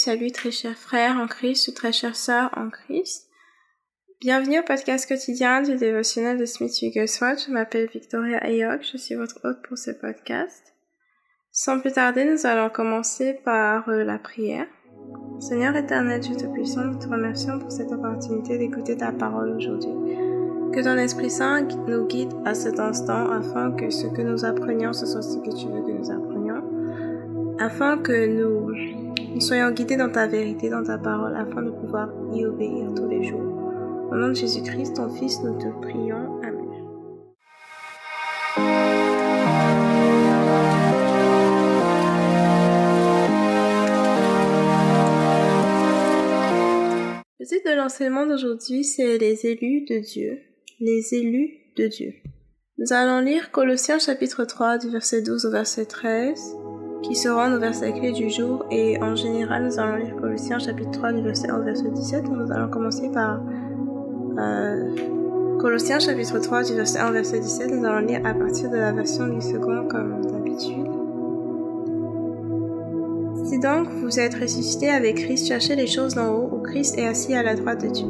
salut très chers frères en Christ ou très chères sœurs en Christ. Bienvenue au podcast quotidien du dévotionnel de Smith Wigglesworth. Je m'appelle Victoria Ayok, je suis votre hôte pour ce podcast. Sans plus tarder, nous allons commencer par euh, la prière. Seigneur éternel, Dieu Tout-Puissant, nous te remercions pour cette opportunité d'écouter ta parole aujourd'hui. Que ton Esprit Saint nous guide à cet instant afin que ce que nous apprenions, ce soit ce que tu veux que nous apprenions afin que nous, soyons guidés dans ta vérité, dans ta parole, afin de pouvoir y obéir tous les jours. Au nom de Jésus-Christ, ton Fils, nous te prions. Amen. Le titre de l'enseignement d'aujourd'hui, c'est les élus de Dieu. Les élus de Dieu. Nous allons lire Colossiens chapitre 3 du verset 12 au verset 13 qui seront nos versets clés du jour et en général nous allons lire Colossiens chapitre 3 du verset 1 au verset 17. Nous allons commencer par euh, Colossiens chapitre 3 du verset 1 au verset 17. Nous allons lire à partir de la version du second comme d'habitude. Si donc vous êtes ressuscité avec Christ, cherchez les choses d'en haut où Christ est assis à la droite de Dieu.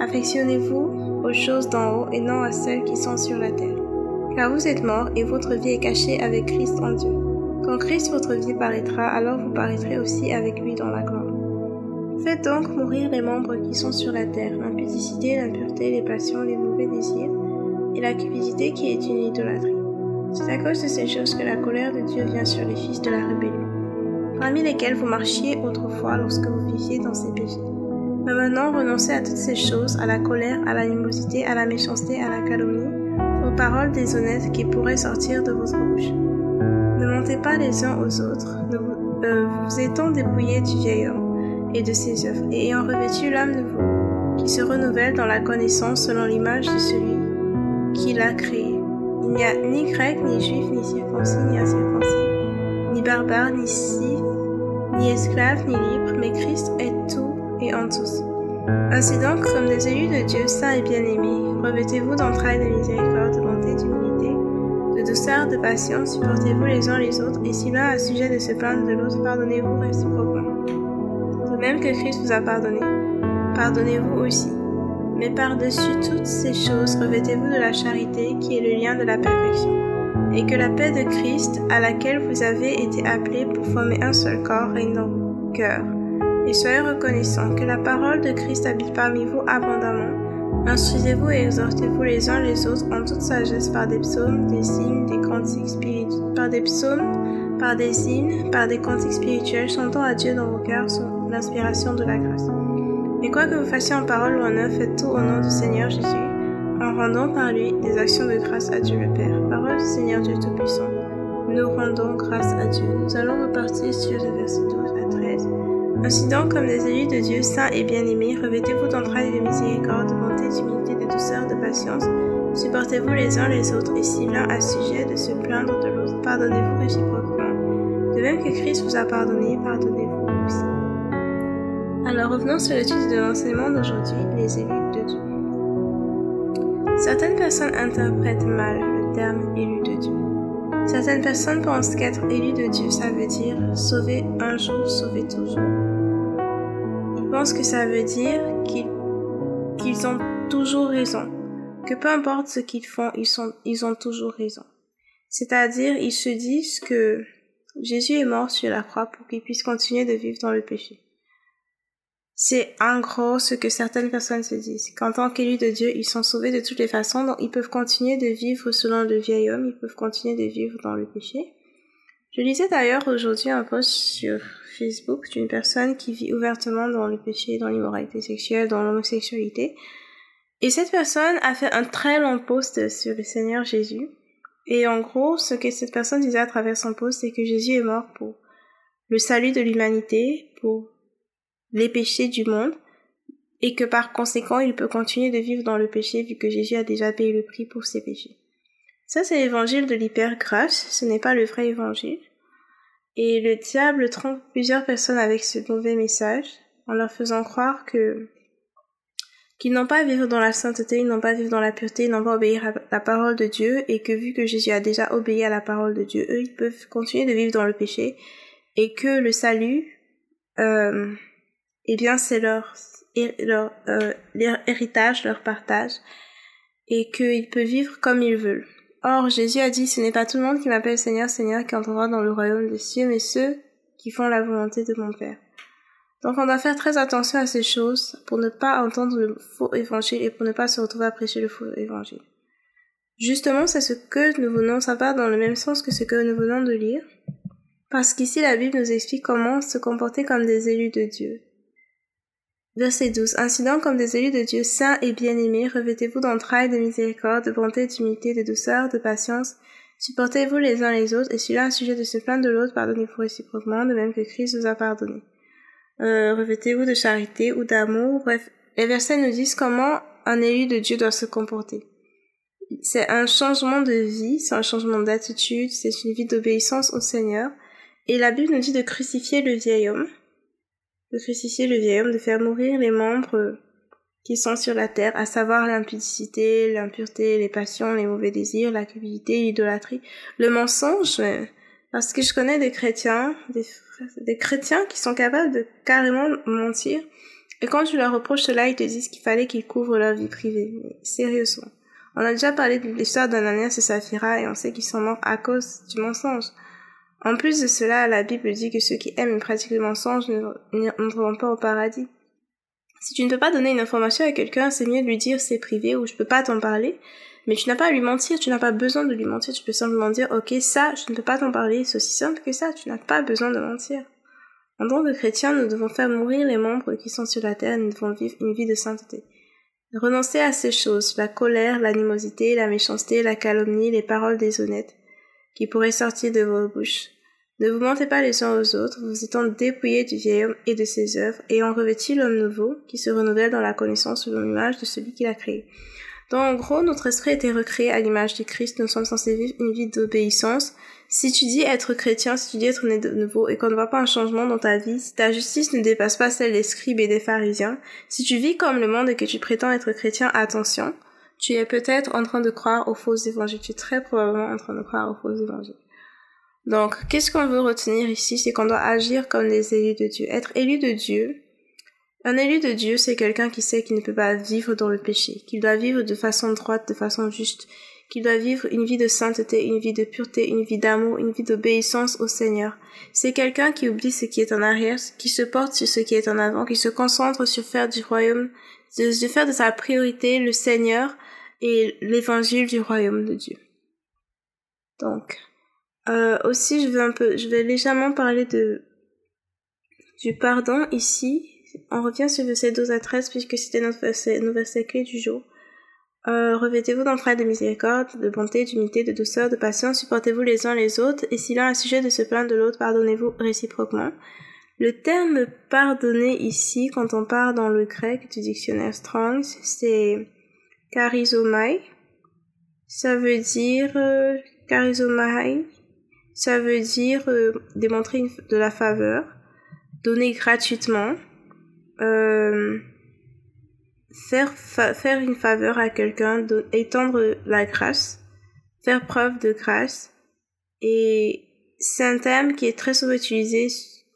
Affectionnez-vous aux choses d'en haut et non à celles qui sont sur la terre. Car vous êtes morts et votre vie est cachée avec Christ en Dieu. Quand Christ votre vie paraîtra, alors vous paraîtrez aussi avec lui dans la gloire. Faites donc mourir les membres qui sont sur la terre, l'impudicité, l'impureté, les passions, les mauvais désirs, et la cupidité qui est une idolâtrie. C'est à cause de ces choses que la colère de Dieu vient sur les fils de la rébellion, parmi lesquels vous marchiez autrefois lorsque vous viviez dans ces péchés. Mais maintenant, renoncez à toutes ces choses, à la colère, à l'animosité, à la méchanceté, à la calomnie, aux paroles déshonnêtes qui pourraient sortir de votre bouche. Ne mentez pas les uns aux autres, vous, euh, étant dépouillés du vieil homme et de ses œuvres, et ayant revêtu l'âme de vous, qui se renouvelle dans la connaissance selon l'image de celui qui l'a créé. Il n'y a ni grec, ni juif, ni circoncis, ni incirconcis, ni barbare, ni scythe, ni esclave, ni libre, mais Christ est tout et en tous. Ainsi donc, comme des élus de Dieu saints et bien-aimés, revêtez-vous d'entrailles de miséricorde, de bonté, d'humilité, de douceur, de patience, supportez-vous les uns les autres, et si l'un a sujet de se plaindre de l'autre, pardonnez-vous réciproquement. De même que Christ vous a pardonné, pardonnez-vous aussi. Mais par-dessus toutes ces choses, revêtez-vous de la charité, qui est le lien de la perfection, et que la paix de Christ, à laquelle vous avez été appelés pour former un seul corps, règne dans vos cœurs. Et soyez reconnaissants que la parole de Christ habite parmi vous abondamment, Instruisez-vous et exhortez-vous les uns les autres en toute sagesse par des psaumes, des hymnes, des cantiques spirituels, par des psaumes, par des hymnes, par des cantiques spirituels, chantant à Dieu dans vos cœurs sous l'inspiration de la grâce. Mais quoi que vous fassiez en parole ou en œuvre, faites tout au nom du Seigneur Jésus, en rendant par lui des actions de grâce à Dieu le Père. Parole du Seigneur Dieu Tout-Puissant. Nous rendons grâce à Dieu. Nous allons repartir sur le verset 12 à 13. Ainsi donc, comme des élus de Dieu saints et bien-aimés, revêtez-vous d'entrailles de miséricorde, de bonté, d'humilité, de douceur, de patience. Supportez-vous les uns les autres, et si l'un a sujet de se plaindre de l'autre, pardonnez-vous réciproquement. De même que Christ vous a pardonné, pardonnez-vous aussi. Alors revenons sur le titre de l'enseignement d'aujourd'hui, les élus de Dieu. Certaines personnes interprètent mal le terme élu de Dieu. Certaines personnes pensent qu'être élu de Dieu, ça veut dire sauver un jour, sauver toujours. Ils pensent que ça veut dire qu'ils ont toujours raison, que peu importe ce qu'ils font, ils, ont toujours raison. C'est-à-dire, ils se disent que Jésus est mort sur la croix pour qu'ils puissent continuer de vivre dans le péché. C'est en gros ce que certaines personnes se disent. Qu'en tant qu'élus de Dieu, ils sont sauvés de toutes les façons, donc ils peuvent continuer de vivre selon le vieil homme, ils peuvent continuer de vivre dans le péché. Je lisais d'ailleurs aujourd'hui un post sur Facebook d'une personne qui vit ouvertement dans le péché, dans l'immoralité sexuelle, dans l'homosexualité. Et cette personne a fait un très long post sur le Seigneur Jésus. Et en gros, ce que cette personne disait à travers son post, c'est que Jésus est mort pour le salut de l'humanité, pour les péchés du monde et que par conséquent il peut continuer de vivre dans le péché vu que Jésus a déjà payé le prix pour ses péchés. Ça c'est l'évangile de l'hypergrâce, ce n'est pas le vrai évangile. Et le diable trompe plusieurs personnes avec ce mauvais message en leur faisant croire que qu'ils n'ont pas à vivre dans la sainteté, ils n'ont pas à vivre dans la pureté, ils n'ont pas à obéir à la parole de Dieu et que vu que Jésus a déjà obéi à la parole de Dieu, eux ils peuvent continuer de vivre dans le péché et que le salut euh, eh bien c'est euh, leur héritage, leur partage, et qu'ils peuvent vivre comme ils veulent. Or, Jésus a dit, ce n'est pas tout le monde qui m'appelle Seigneur, Seigneur qui entrera dans le royaume des cieux, mais ceux qui font la volonté de mon Père. Donc on doit faire très attention à ces choses pour ne pas entendre le faux évangile et pour ne pas se retrouver à prêcher le faux évangile. Justement, c'est ce que nous venons, ça va dans le même sens que ce que nous venons de lire, parce qu'ici la Bible nous explique comment se comporter comme des élus de Dieu. Verset 12. Ainsi donc, comme des élus de Dieu saints et bien-aimés, revêtez-vous d'entrailles, de miséricorde, de bonté, d'humilité, de douceur, de patience. Supportez-vous les uns les autres, et celui-là un sujet de se plaindre de l'autre, pardonnez-vous réciproquement, de même que Christ vous a pardonné. Euh, revêtez-vous de charité ou d'amour, bref. Les versets nous disent comment un élu de Dieu doit se comporter. C'est un changement de vie, c'est un changement d'attitude, c'est une vie d'obéissance au Seigneur. Et la Bible nous dit de crucifier le vieil homme, de crucifier le vieil homme, de faire mourir les membres qui sont sur la terre, à savoir l'impudicité, l'impureté, les passions, les mauvais désirs, la cupidité, l'idolâtrie, le mensonge, parce que je connais des chrétiens, des, des chrétiens qui sont capables de carrément mentir, et quand tu leur reproches cela, ils te disent qu'il fallait qu'ils couvrent leur vie privée. Mais sérieusement. On a déjà parlé de l'histoire d'Ananias et Saphira et on sait qu'ils sont morts à cause du mensonge. En plus de cela, la Bible dit que ceux qui aiment et pratiquent le mensonge n'entreront pas au paradis. Si tu ne peux pas donner une information à quelqu'un, c'est mieux de lui dire c'est privé ou je peux pas t'en parler. Mais tu n'as pas à lui mentir, tu n'as pas besoin de lui mentir, tu peux simplement dire ok ça, je ne peux pas t'en parler, c'est aussi simple que ça, tu n'as pas besoin de mentir. En tant que chrétiens, nous devons faire mourir les membres qui sont sur la terre, nous devons vivre une vie de sainteté. Renoncer à ces choses, la colère, l'animosité, la méchanceté, la calomnie, les paroles déshonnêtes qui pourraient sortir de vos bouches. Ne vous mentez pas les uns aux autres, vous étant dépouillés du vieil homme et de ses œuvres, ayant revêtu l'homme nouveau, qui se renouvelle dans la connaissance selon l'image de celui qui l'a créé. Donc, en gros, notre esprit a été recréé à l'image du Christ, nous sommes censés vivre une vie d'obéissance. Si tu dis être chrétien, si tu dis être né de nouveau, et qu'on ne voit pas un changement dans ta vie, si ta justice ne dépasse pas celle des scribes et des pharisiens, si tu vis comme le monde et que tu prétends être chrétien, attention, tu es peut-être en train de croire aux faux évangiles, tu es très probablement en train de croire aux faux évangiles. Donc, qu'est-ce qu'on veut retenir ici? C'est qu'on doit agir comme des élus de Dieu. Être élu de Dieu, un élu de Dieu, c'est quelqu'un qui sait qu'il ne peut pas vivre dans le péché, qu'il doit vivre de façon droite, de façon juste, qu'il doit vivre une vie de sainteté, une vie de pureté, une vie d'amour, une vie d'obéissance au Seigneur. C'est quelqu'un qui oublie ce qui est en arrière, qui se porte sur ce qui est en avant, qui se concentre sur faire du royaume, de, faire de sa priorité le Seigneur et l'évangile du royaume de Dieu. Donc, euh, aussi, je vais un peu, je vais légèrement parler de du pardon ici. On revient sur verset 12 à 13 puisque c'était notre verset, nos du jour. Euh, Revêtez-vous d'entraide de miséricorde, de bonté, d'humilité, de douceur, de patience, supportez-vous les uns les autres, et s'il a un sujet de se plaindre de l'autre, pardonnez-vous réciproquement. Le terme pardonner ici, quand on part dans le grec du dictionnaire Strong, c'est charizomai. Ça veut dire euh, charizomai, ça veut dire euh, démontrer de la faveur, donner gratuitement, euh, faire, faire une faveur à quelqu'un, étendre la grâce, faire preuve de grâce. Et c'est un terme qui est très souvent utilisé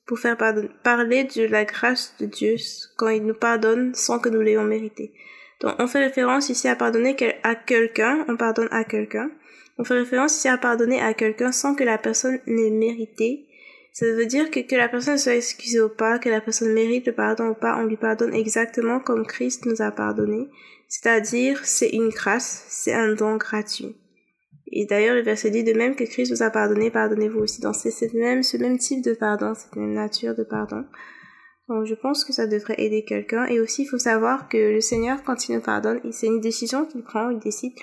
pour faire parler de la grâce de Dieu quand il nous pardonne sans que nous l'ayons mérité. Donc on fait référence ici à pardonner à quelqu'un, on pardonne à quelqu'un. On fait référence ici à pardonner à quelqu'un sans que la personne n'ait mérité. Ça veut dire que que la personne soit excusée ou pas, que la personne mérite le pardon ou pas, on lui pardonne exactement comme Christ nous a pardonné. C'est-à-dire, c'est une grâce, c'est un don gratuit. Et d'ailleurs, le verset dit de même que Christ vous a pardonné, pardonnez-vous aussi. Donc c'est même, ce même type de pardon, cette même nature de pardon. Donc je pense que ça devrait aider quelqu'un. Et aussi, il faut savoir que le Seigneur, quand il nous pardonne, c'est une décision qu'il prend, il décide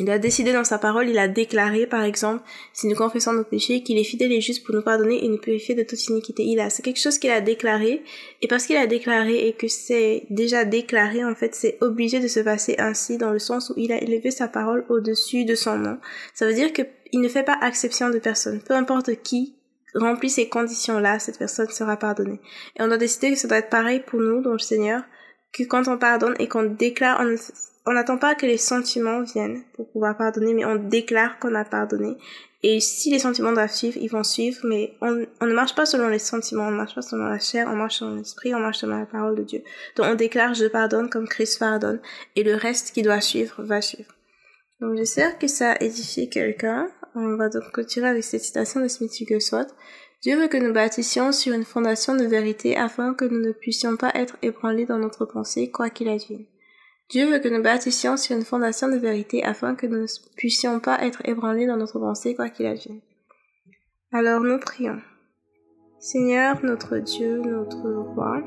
il a décidé dans sa parole, il a déclaré, par exemple, si nous confessons nos péchés, qu'il est fidèle et juste pour nous pardonner et nous purifier de toute iniquité. Il a, c'est quelque chose qu'il a déclaré, et parce qu'il a déclaré et que c'est déjà déclaré, en fait, c'est obligé de se passer ainsi dans le sens où il a élevé sa parole au-dessus de son nom. Ça veut dire qu'il ne fait pas exception de personne. Peu importe qui remplit ces conditions-là, cette personne sera pardonnée. Et on a décidé que ça doit être pareil pour nous, dans le Seigneur, que quand on pardonne et qu'on déclare, on n'attend pas que les sentiments viennent pour pouvoir pardonner, mais on déclare qu'on a pardonné. Et si les sentiments doivent suivre, ils vont suivre, mais on, ne marche pas selon les sentiments, on ne marche pas selon la chair, on marche selon l'esprit, on marche selon la parole de Dieu. Donc on déclare je pardonne comme Christ pardonne, et le reste qui doit suivre va suivre. Donc j'espère que ça a édifié quelqu'un. On va donc continuer avec cette citation de Smith Wigglesworth. Dieu veut que nous bâtissions sur une fondation de vérité afin que nous ne puissions pas être ébranlés dans notre pensée, quoi qu'il advienne. Dieu veut que nous bâtissions sur une fondation de vérité afin que nous ne puissions pas être ébranlés dans notre pensée, quoi qu'il advienne. Alors nous prions. Seigneur, notre Dieu, notre Roi,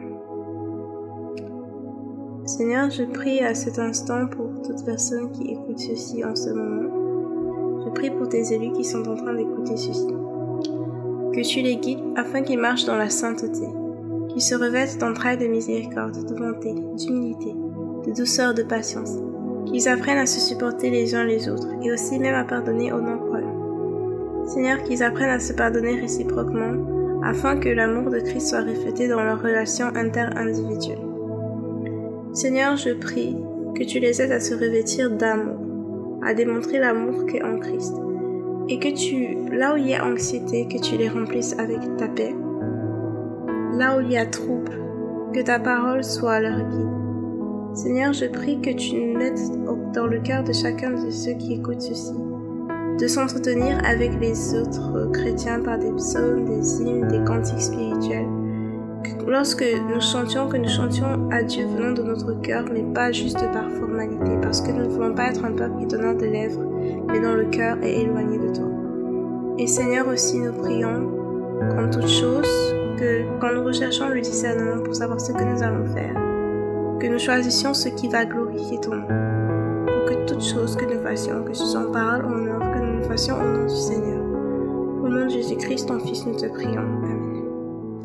Seigneur, je prie à cet instant pour toute personne qui écoute ceci en ce moment. Je prie pour tes élus qui sont en train d'écouter ceci que tu les guides afin qu'ils marchent dans la sainteté, qu'ils se revêtent d'entrailles de miséricorde, de bonté, d'humilité, de douceur, de patience, qu'ils apprennent à se supporter les uns les autres et aussi même à pardonner aux non-croyants. Seigneur, qu'ils apprennent à se pardonner réciproquement afin que l'amour de Christ soit reflété dans leurs relations inter-individuelles. Seigneur, je prie que tu les aides à se revêtir d'amour, à démontrer l'amour qu'est en Christ et que tu, là où il y a anxiété, que tu les remplisses avec ta paix. Là où il y a trouble, que ta parole soit leur guide. Seigneur, je prie que tu mettes dans le cœur de chacun de ceux qui écoutent ceci, de s'entretenir avec les autres chrétiens par des psaumes, des hymnes, des cantiques spirituels. Que lorsque nous chantions, que nous chantions à Dieu venant de notre cœur, mais pas juste par formalité, parce que nous ne voulons pas être un peuple étonnant de lèvres, mais dont le cœur est éloigné de toi. Et Seigneur aussi, nous prions, comme toute chose, que quand nous recherchons le discernement pour savoir ce que nous allons faire, que nous choisissions ce qui va glorifier ton nom. Pour que toute chose que nous fassions, que ce soit en parole ou en œuvre, que nous fassions au nom du Seigneur. Au nom de Jésus-Christ, ton Fils, nous te prions. Amen.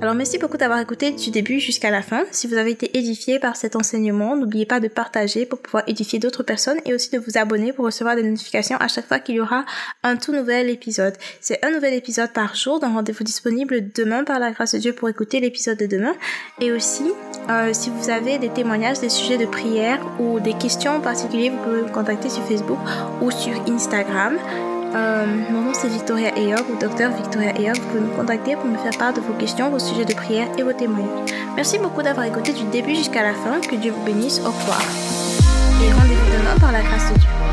Alors merci beaucoup d'avoir écouté du début jusqu'à la fin. Si vous avez été édifié par cet enseignement, n'oubliez pas de partager pour pouvoir édifier d'autres personnes et aussi de vous abonner pour recevoir des notifications à chaque fois qu'il y aura un tout nouvel épisode. C'est un nouvel épisode par jour, d'un rendez-vous disponible demain par la grâce de Dieu pour écouter l'épisode de demain. Et aussi, euh, si vous avez des témoignages, des sujets de prière ou des questions en particulier, vous pouvez me contacter sur Facebook ou sur Instagram. Euh, mon nom c'est Victoria Eyog ou Docteur Victoria Eyog. Vous pouvez me contacter pour me faire part de vos questions, vos sujets de prière et vos témoignages. Merci beaucoup d'avoir écouté du début jusqu'à la fin. Que Dieu vous bénisse. Au revoir. Et rendez-vous demain par la grâce de Dieu.